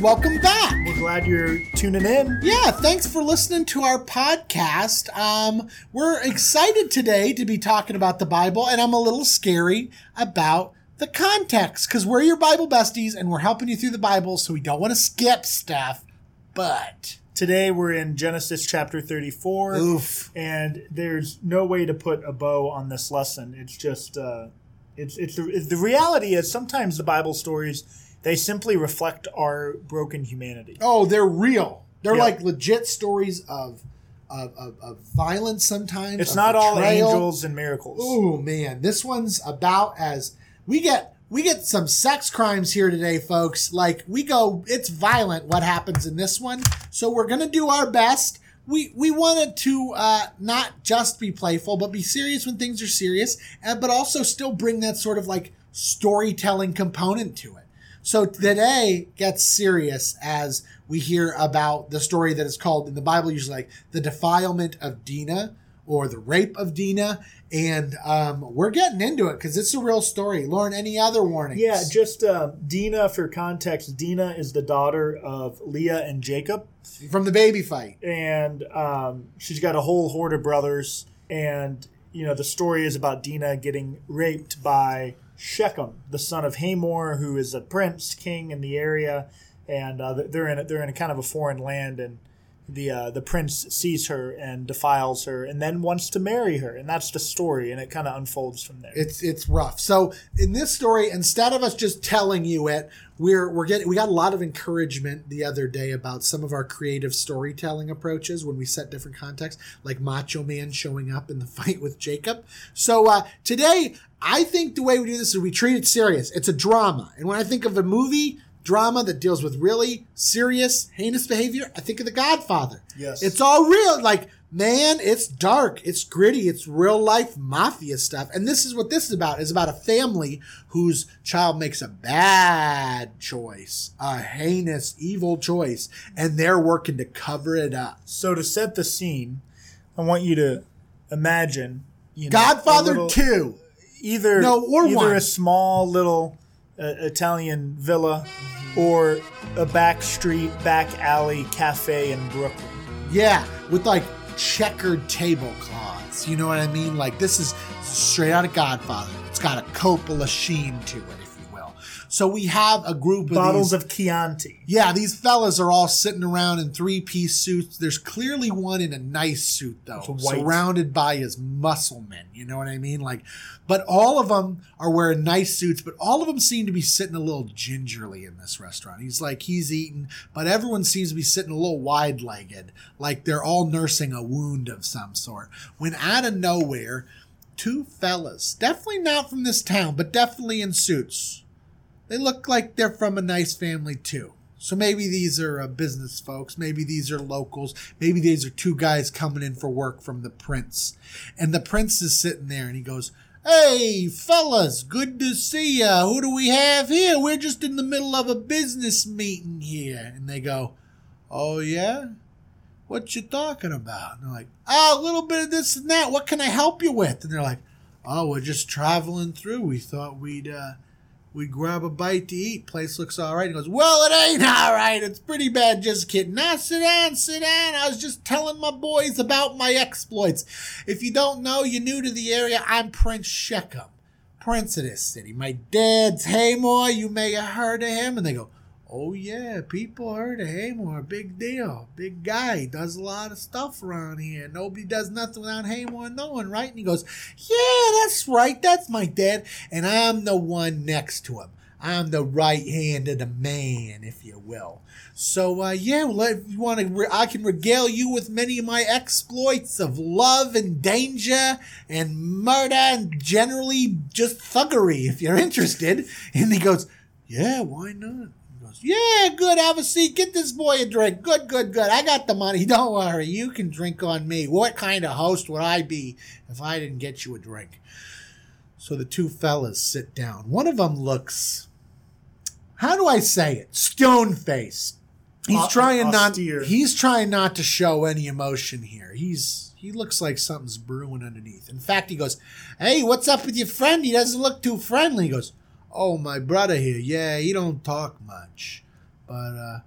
welcome back. We're glad you're tuning in. Yeah, thanks for listening to our podcast. Um, we're excited today to be talking about the Bible, and I'm a little scary about the context because we're your Bible besties and we're helping you through the Bible, so we don't want to skip stuff. But Today we're in Genesis chapter 34. oof, And there's no way to put a bow on this lesson. It's just, uh, it's, it's, the, it's the reality is sometimes the Bible stories, they simply reflect our broken humanity. oh, they're real. They're Yeah. like legit stories of of, of, of violence. Sometimes It's not all angels and miracles. Oh man, this one's about as we get we get some sex crimes here today, folks. Like we go, it's violent what happens in this one. So we're gonna do our best. We we wanted to uh, not just be playful, but be serious when things are serious, and but also still bring that sort of like storytelling component to it. So today gets serious as we hear about the story that is called in the Bible usually like the defilement of Dinah or the rape of Dinah, and um, we're getting into it because it's a real story. Lauren, any other warnings? Yeah, just uh, Dinah, for context, Dinah is the daughter of Leah and Jacob. from the baby fight. and um, she's got a whole horde of brothers. And you know, the story is about Dinah getting raped by Shechem, the son of Hamor, who is a prince, king in the area, and uh, they're in a, they're in a kind of a foreign land, and the uh, the prince sees her and defiles her, and then wants to marry her, and that's the story, and it kind of unfolds from there. It's it's rough. So in this story, instead of us just telling you it, we're we're getting we got a lot of encouragement the other day about some of our creative storytelling approaches when we set different contexts, like Macho Man showing up in the fight with Jacob. So uh, today, I think the way we do this is we treat it serious. It's a drama, and when I think of a movie drama that deals with really serious heinous behavior, I think of The Godfather. Yes. it's all real. Like man, it's dark, it's gritty, it's real life mafia stuff. And this is what this is about. It's about a family whose child makes a bad choice, a heinous, evil choice, and they're working to cover it up. so to set the scene, I want you to imagine you know, Godfather little- 2. either No, or either one. a small little Italian villa or a back street, back alley cafe in Brooklyn. Yeah, with like checkered tablecloths. You know what I mean? Like this is straight out of Godfather. It's got a Coppola sheen to it. So we have a group of Bottles these, of Chianti. Yeah, these fellas are all sitting around in three piece suits. There's clearly one in a nice suit though, surrounded by his muscle men. You know what I mean? Like, but all of them are wearing nice suits, but all of them seem to be sitting a little gingerly in this restaurant. He's like he's eating, but everyone seems to be sitting a little wide legged, like they're all nursing a wound of some sort. When out of nowhere, two fellas, definitely not from this town, but definitely in suits. They look like they're from a nice family too. So maybe these are uh, business folks. Maybe these are locals. Maybe these are two guys coming in for work from the prince. And the prince is sitting there and he goes, Hey, fellas, good to see ya. Who do we have here? We're just in the middle of a business meeting here. And they go, Oh, yeah? What you talking about? And they're like, Oh, a little bit of this and that. What can I help you with? And they're like, Oh, we're just traveling through. We thought we'd, uh, we grab a bite to eat. Place looks all right. He goes, Well, it ain't all right. It's pretty bad. Just kidding. Now sit down, sit down. I was just telling my boys about my exploits. If you don't know, you're new to the area. I'm Prince Shechem, Prince of this city. My dad's Hamor. You may have heard of him. And they go, Oh, yeah. People heard of Hamor. Big deal. Big guy. Does a lot of stuff around here. Nobody does nothing without Hamor knowing, right? And he goes, Yeah, that's right. That's my dad. And I'm the one next to him. I'm the right hand of the man, if you will. So, uh, yeah, well, if you want to, re- I can regale you with many of my exploits of love and danger and murder and generally just thuggery, if you're interested. And he goes, Yeah, why not? Goes, Yeah, good. Have a seat. Get this boy a drink. Good, good, good. I got the money. Don't worry. You can drink on me. What kind of host would I be if I didn't get you a drink? So the two fellas sit down. One of them looks, how do I say it? Stone faced. He's Au- trying austere. not. He's trying not to show any emotion here. He's he looks like something's brewing underneath. In fact, he goes, "Hey, what's up with your friend? He doesn't look too friendly." He goes, "Oh, my brother here. Yeah, he don't talk much, But uh,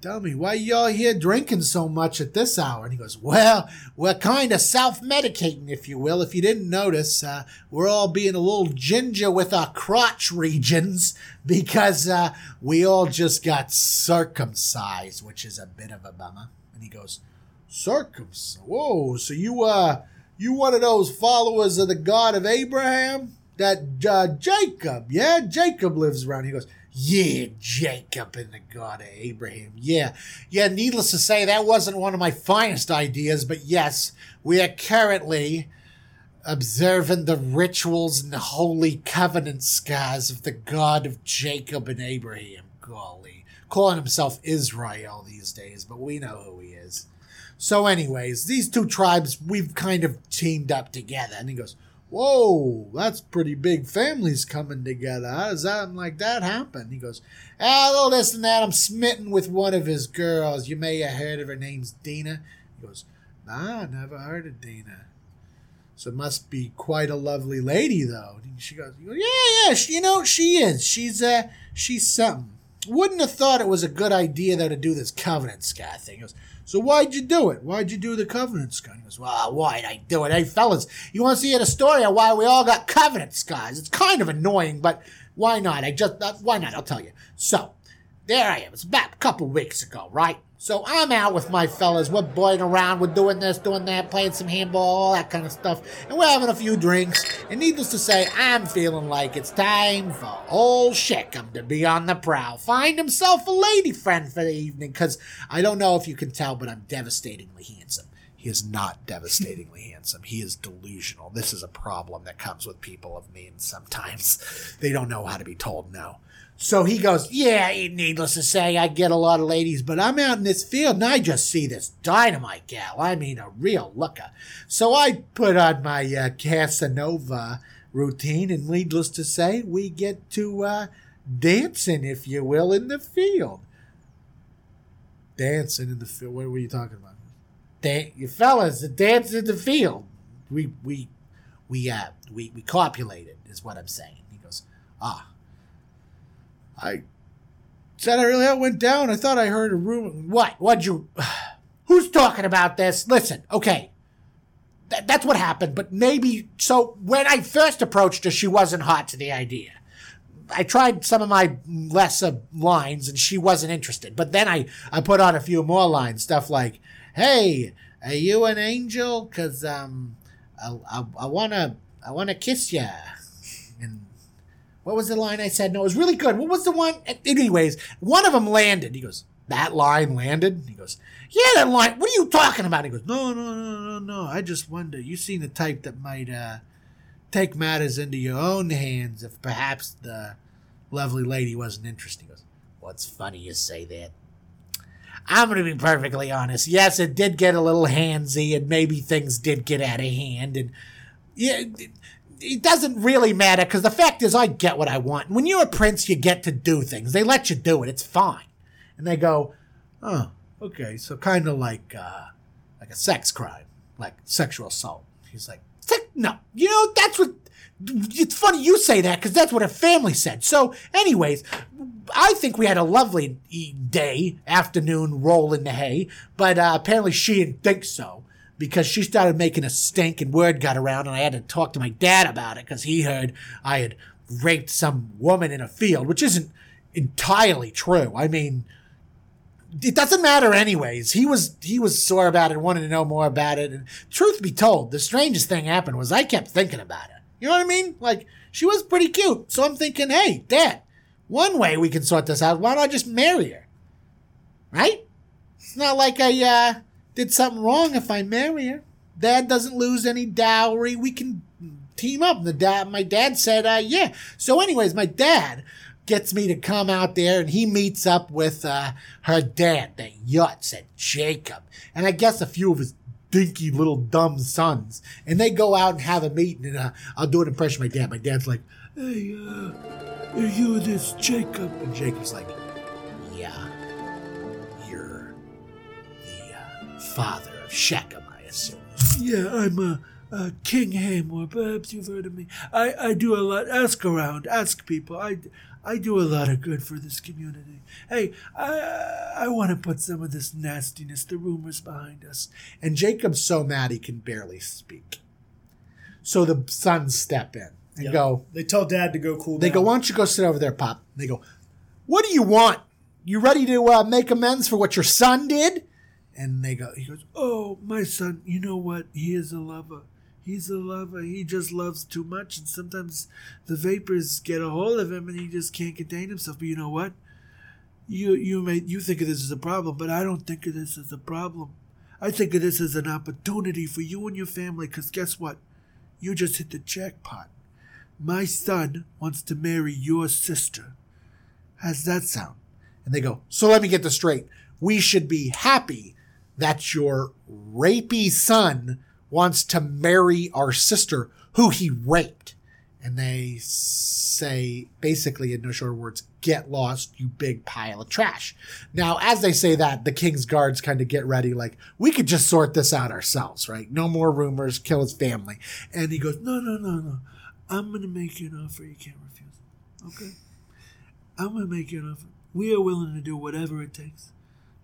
tell me, why y'all here drinking so much at this hour? And he goes, Well, we're kind of self medicating, if you will. If you didn't notice, uh, we're all being a little ginger with our crotch regions because uh, we all just got circumcised, which is a bit of a bummer. And he goes, Circumcised? Whoa, so you, uh, you one of those followers of the God of Abraham? That uh, Jacob, yeah, Jacob lives around. He goes, yeah, Jacob and the God of Abraham. Yeah, yeah. Needless to say, that wasn't one of my finest ideas, but yes, we are currently observing the rituals and the holy covenant scars of the God of Jacob and Abraham. Golly, calling himself Israel these days, but we know who he is. So, anyways, these two tribes, we've kind of teamed up together. And he goes, Whoa, that's pretty big families coming together. How does something like that happen? He goes, Ah, little this and that. I'm smitten with one of his girls. You may have heard of her. Name's Dinah. He goes, Nah, never heard of Dinah. So it must be quite a lovely lady, though. She goes, Yeah, yeah, she, you know, she is. She's, uh, she's something. Wouldn't have thought it was a good idea, though, to do this covenant sky thing. He goes, so why'd you do it? Why'd you do the covenant sky? He goes, well, why'd I do it? Hey, fellas, you want to see the story of why we all got covenant skies? It's kind of annoying, but why not? I just, uh, why not? I'll tell you. So, there I am. It's about a couple weeks ago, right? So I'm out with my fellas. We're boying around. We're doing this, doing that, playing some handball, all that kind of stuff. And we're having a few drinks. And needless to say, I'm feeling like it's time for old Shechem to be on the prowl. Find himself a lady friend for the evening. Because I don't know if you can tell, but I'm devastatingly handsome. He is not devastatingly handsome. He is delusional. This is a problem that comes with people of means sometimes. They don't know how to be told no. So he goes, Yeah, needless to say, I get a lot of ladies, but I'm out in this field and I just see this dynamite gal. I mean, a real looker. So I put on my uh, Casanova routine, and needless to say, we get to uh, dancing, if you will, in the field. Dancing in the field? What were you talking about? Da- you fellas, dance in the field. We, we, we, uh, we, we copulated, is what I'm saying. He goes, Ah I said I really went down. I thought I heard a rumor. What? What'd you? Who's talking about this? Listen, okay. Th- that's what happened, but maybe. So when I first approached her, she wasn't hot to the idea. I tried some of my lesser lines and she wasn't interested. But then I, I put on a few more lines, stuff like, hey, are you an angel? Cause, um, I, I, I wanna, I wanna kiss ya. And what was the line I said? No, it was really good. What was the one? Anyways, one of them landed. He goes, that line landed? He goes, yeah, that line. What are you talking about? He goes, no, no, no, no, no. I just wonder. You seem the type that might uh, take matters into your own hands if perhaps the lovely lady wasn't interested. He goes, what's funny you say that? I'm going to be perfectly honest. Yes, it did get a little handsy, and maybe things did get out of hand, and yeah, it doesn't really matter because the fact is, I get what I want. When you're a prince, you get to do things. They let you do it. It's fine. And they go, oh, okay, so kind of like uh, like a sex crime, like sexual assault. He's like, no, you know that's what. It's funny you say that because that's what her family said. So, anyways, I think we had a lovely day, afternoon, roll in the hay, but uh, apparently she didn't think so because she started making a stink and word got around and I had to talk to my dad about it because he heard I had raped some woman in a field, which isn't entirely true. I mean, it doesn't matter anyways. He was he was sore about it, wanted to know more about it. And truth be told, the strangest thing happened was I kept thinking about it. You know what I mean? Like she was pretty cute. So I'm thinking, hey, Dad, one way we can sort this out, why don't I just marry her? Right? It's not like I uh did something wrong if I marry her. Dad doesn't lose any dowry. We can team up. The dad, my dad said, uh, yeah. So, anyways, my dad gets me to come out there and he meets up with uh, her dad, the Yutz at Jacob, and I guess a few of his dinky little dumb sons. And they go out and have a meeting, and uh, I'll do an impression of my dad. My dad's like, hey, uh, are you this Jacob? And Jacob's like, yeah, father of Shechem, I assume. Yeah, I'm a. uh, King Hamor, perhaps you've heard of me. I, I do a lot. Ask around, ask people. I, I do a lot of good for this community. Hey, I, I want to put some of this nastiness, the rumors behind us. And Jacob's so mad he can barely speak. So the sons step in and Yeah. go, They tell dad to go cool they down. go, why don't you go sit over there, Pop? They go, what do you want? You ready to uh, make amends for what your son did? And they go, he goes, oh, my son, you know what? He is a lover. He's a lover. He just loves too much, and sometimes the vapors get a hold of him, and he just can't contain himself. But you know what? You you may you think of this as a problem, but I don't think of this as a problem. I think of this as an opportunity for you and your family. Because guess what? You just hit the jackpot. My son wants to marry your sister. How's that sound? And they go, So let me get this straight. We should be happy that your rapey son wants to marry our sister who he raped. And they say, basically, in no short words, get lost, you big pile of trash. Now, as they say that, the king's guards kind of get ready, like, we could just sort this out ourselves, right? No more rumors, kill his family. And he goes, No, no, no, no. I'm going to make you an offer you can't refuse. Okay? I'm going to make you an offer. We are willing to do whatever it takes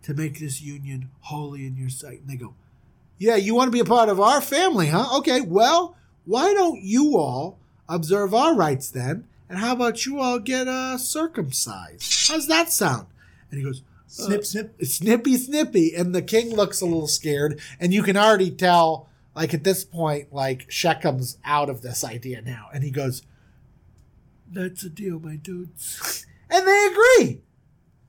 to make this union holy in your sight. And they go, Yeah, you want to be a part of our family, huh? Okay, well, why don't you all observe our rites then? And how about you all get uh, circumcised? How's that sound? And he goes, snip, uh, snip. snippy snippy and the king looks a little scared and you can already tell like at this point like shechem's out of this idea now and he goes that's a deal my dudes and they agree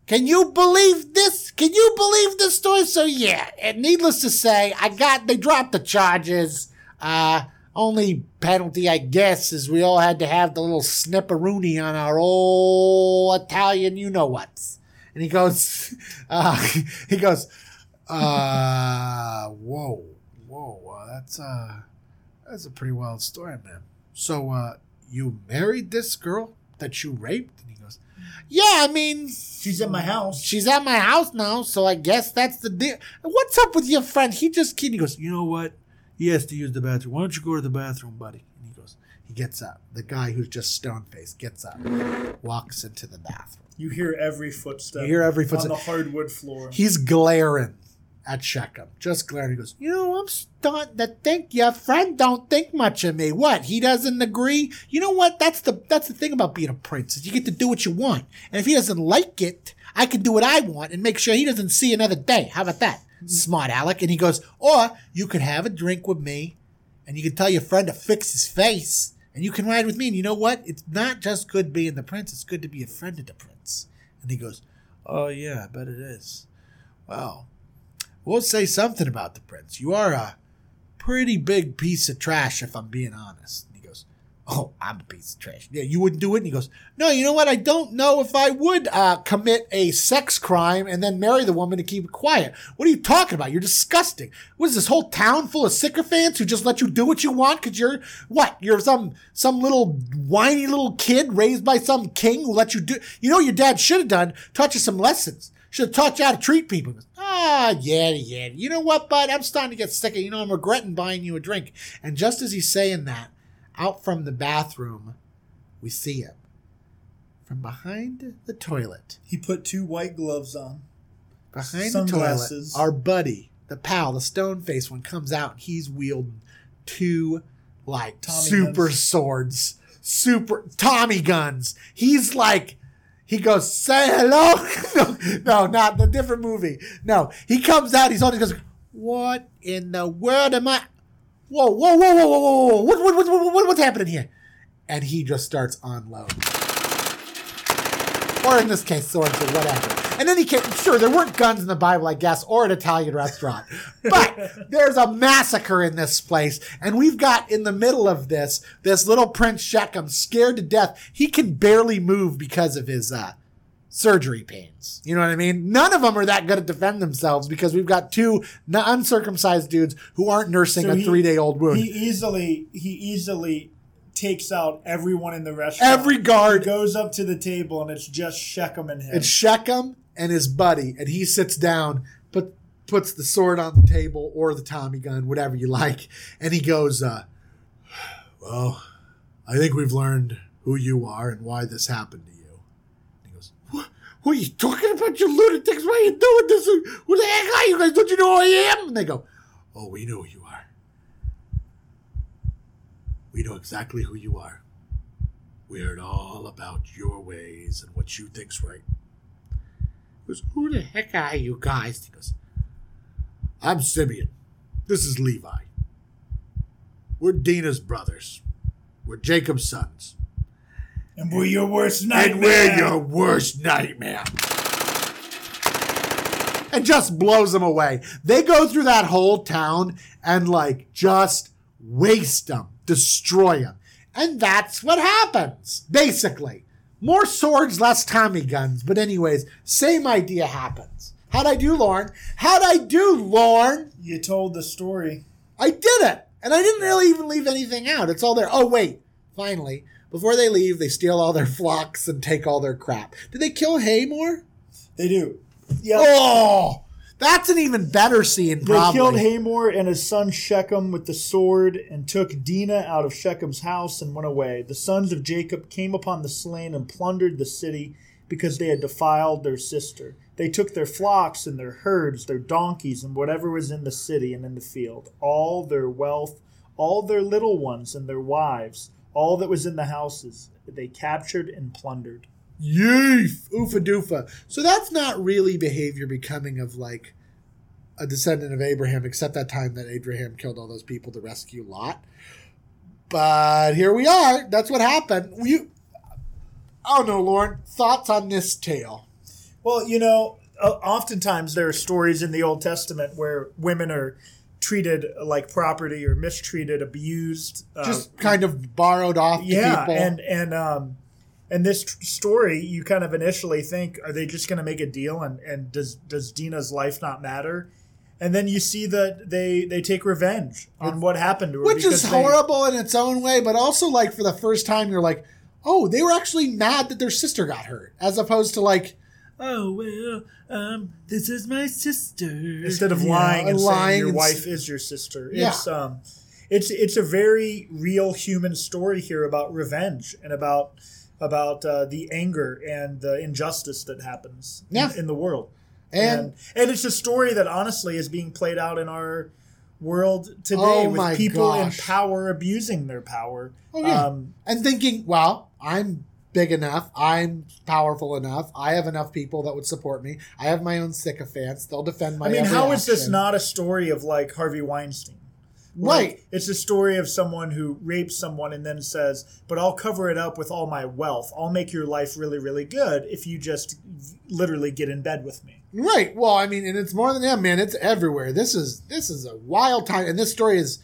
can you believe this? Can you believe this story? So yeah and needless to say i got they dropped the charges. Uh only penalty i guess is we all had to have the little snipperoonie on our old italian you know what's and he goes, uh, he goes, uh, whoa, whoa, uh, that's uh, that's a pretty wild story, man. So, uh, you married this girl that you raped? And he goes, mm. yeah, I mean, She's at my house. she's at my house now, so I guess that's the deal. What's up with your friend? He just kidding. He goes, you know what? He has to use the bathroom. Why don't you go to the bathroom, buddy? And he goes, he gets up. The guy who's just stone faced gets up, walks into the bathroom. You hear every footstep. You hear every footstep on the hardwood floor. He's glaring at Shechem, just glaring. He goes, "You know, I'm starting to think your friend don't think much of me. What? He doesn't agree. You know what? That's the that's the thing about being a prince is you get to do what you want, and if he doesn't like it, I can do what I want and make sure he doesn't see another day. How about that, mm-hmm. smart Alec?" And he goes, "Or you could have a drink with me, and you can tell your friend to fix his face." And you can ride with me. And you know what? It's not just good being the prince. It's good to be a friend of the prince. And he goes, Oh, yeah, I bet it is. Well, we'll say something about the prince. You are a pretty big piece of trash, if I'm being honest. And he goes, Oh, I'm a piece of trash. Yeah, you wouldn't do it? And he goes, No, you know what? I don't know if I would uh, commit a sex crime and then marry the woman to keep it quiet. What are you talking about? You're disgusting. What is this whole town full of sycophants who just let you do what you want because you're what? You're some some little whiny little kid raised by some king who let you do. You know your dad should have done? Taught you some lessons. Should have taught you how to treat people. Goes, Ah, yeah, yeah. You know what, bud? I'm starting to get sick of. You know, I'm regretting buying you a drink. And just as he's saying that, out from the bathroom, we see him from behind the toilet. he put two white gloves on. Behind Sunglasses. the toilet, our buddy, the pal, the stone face one comes out and he's wielding two like Tommy super guns. swords, super Tommy guns. He's like he goes, say hello. no, no, not the different movie. No, he comes out. He's on. He goes, what in the world am I? Whoa, whoa, whoa, whoa, whoa, whoa, whoa! What, what, what, what, what, what's happening here? And he just starts unloading or in this case, swords or whatever. And then he came, sure, there weren't guns in the Bible, I guess, or an Italian restaurant. But there's a massacre in this place. And we've got in the middle of this, this little Prince Shechem scared to death. He can barely move because of his, uh, surgery pains. You know what I mean? None of them are that good at defend themselves because we've got two uncircumcised dudes who aren't nursing So a he- three day old wound. He easily he easily takes out everyone in the restaurant. Every He guard goes up to the table and it's just Shechem and him. It's Shechem and his buddy, and he sits down. But puts the sword on the table or the Tommy gun, whatever you like, and he goes, uh, "Well, I think we've learned who you are and why this happened to you." He goes, "What? What are you talking about, you lunatics? Why are you doing this? Who the heck are you guys? Don't you know who I am?" And they go, "Oh, we know who you are. We know exactly who you are. We heard all about your ways and what you think's right." Goes, Who the heck are you guys? He goes, I'm Simeon. This is Levi. We're Dinah's brothers. We're Jacob's sons. And we're your worst nightmare. And we're your worst nightmare. And just blows them away. They go through that whole town and, like, just waste them, destroy them. And that's what happens, basically. More swords, less Tommy guns. But, anyways, same idea happens. How'd I do, Lauren? How'd I do, Lauren? You told the story. I did it. And I didn't really even leave anything out. It's all there. Oh, wait. Finally, before they leave, they steal all their flocks and take all their crap. Did they kill Hamor? They do. Yep. Oh, that's an even better scene, They probably. killed Hamor and his son Shechem with the sword and took Dinah out of Shechem's house and went away. The sons of Jacob came upon the slain and plundered the city because they had defiled their sister. They took their flocks and their herds, their donkeys, and whatever was in the city and in the field, all their wealth, all their little ones and their wives, all that was in the houses. They captured and plundered. Yeef, oofa doofa. So that's not really behavior becoming of like a descendant of Abraham, except that time that Abraham killed all those people to rescue Lot. But here we are. That's what happened. You, I don't know, Lauren. Thoughts on this tale? Well, you know, uh, oftentimes there are stories in the Old Testament where women are treated like property or mistreated, abused. Uh, Just kind of borrowed off yeah, people. and and um, and this tr- story, you kind of initially think, are they just going to make a deal, and and does does Dinah's life not matter? And then you see that they they take revenge on what happened to her, which is because they- horrible in its own way, but also like for the first time, you're like, oh, they were actually mad that their sister got hurt, as opposed to like, oh well, um, this is my sister. instead of Yeah, lying and lying saying your and wife s- is your sister. Yeah. It's um it's it's a very real human story here about revenge and about about uh, the anger and the injustice that happens in- Yeah. in, the world. And- and and it's a story that honestly is being played out in our world today Oh with people gosh. in power abusing their power. Oh, yeah. Um, and thinking, well, I'm big enough, I'm powerful enough, I have enough people that would support me, I have my own sycophants, they'll defend my. I mean, how is this not a story of like Harvey Weinstein? Like, right? it's a story of someone who rapes someone and then says, "But I'll cover it up with all my wealth. I'll make your life really, really good if you just literally get in bed with me." Right. Well, I mean, and it's more than that, man. It's everywhere. This is this is a wild time, and this story is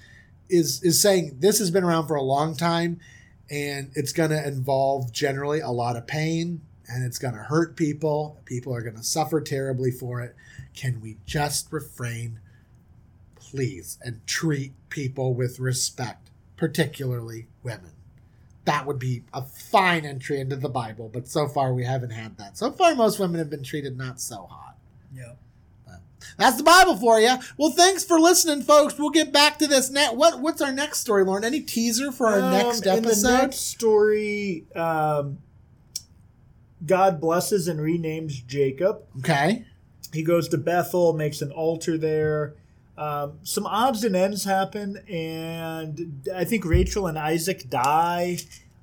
is is saying this has been around for a long time, and it's going to involve generally a lot of pain, and it's going to hurt people. People are going to suffer terribly for it. Can we just refrain, please, and treat people with respect, particularly women? That would be a fine entry into the Bible, but so far we haven't had that. So far, most women have been treated not so hot. Yeah. That's the Bible for you. Well, thanks for listening, folks. We'll get back to this net. What What's our next story, Lauren? Any teaser for our next Um, In the episode? next story, um, God blesses and renames Jacob. okay. He goes to Bethel, makes an altar there. Um, some odds and ends happen, and I think Rachel and Isaac die.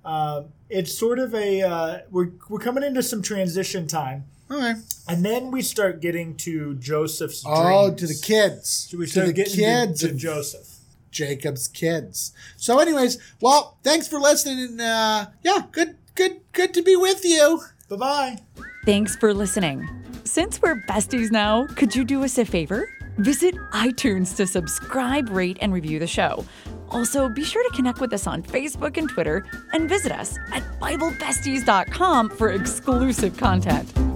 Um, it's sort of a uh, we're we're coming into some transition time, Okay. and then we start getting to Joseph's. Oh, dreams. to the kids. So we to the getting kids to, to of Joseph. Jacob's kids. So, anyways, well, thanks for listening, and uh, yeah, good, good, good to be with you. Bye bye. Thanks for listening. Since we're besties now, could you do us a favor? Visit iTunes to subscribe, rate, and review the show. Also, be sure to connect with us on Facebook and Twitter, and visit us at BibleBesties.com for exclusive content.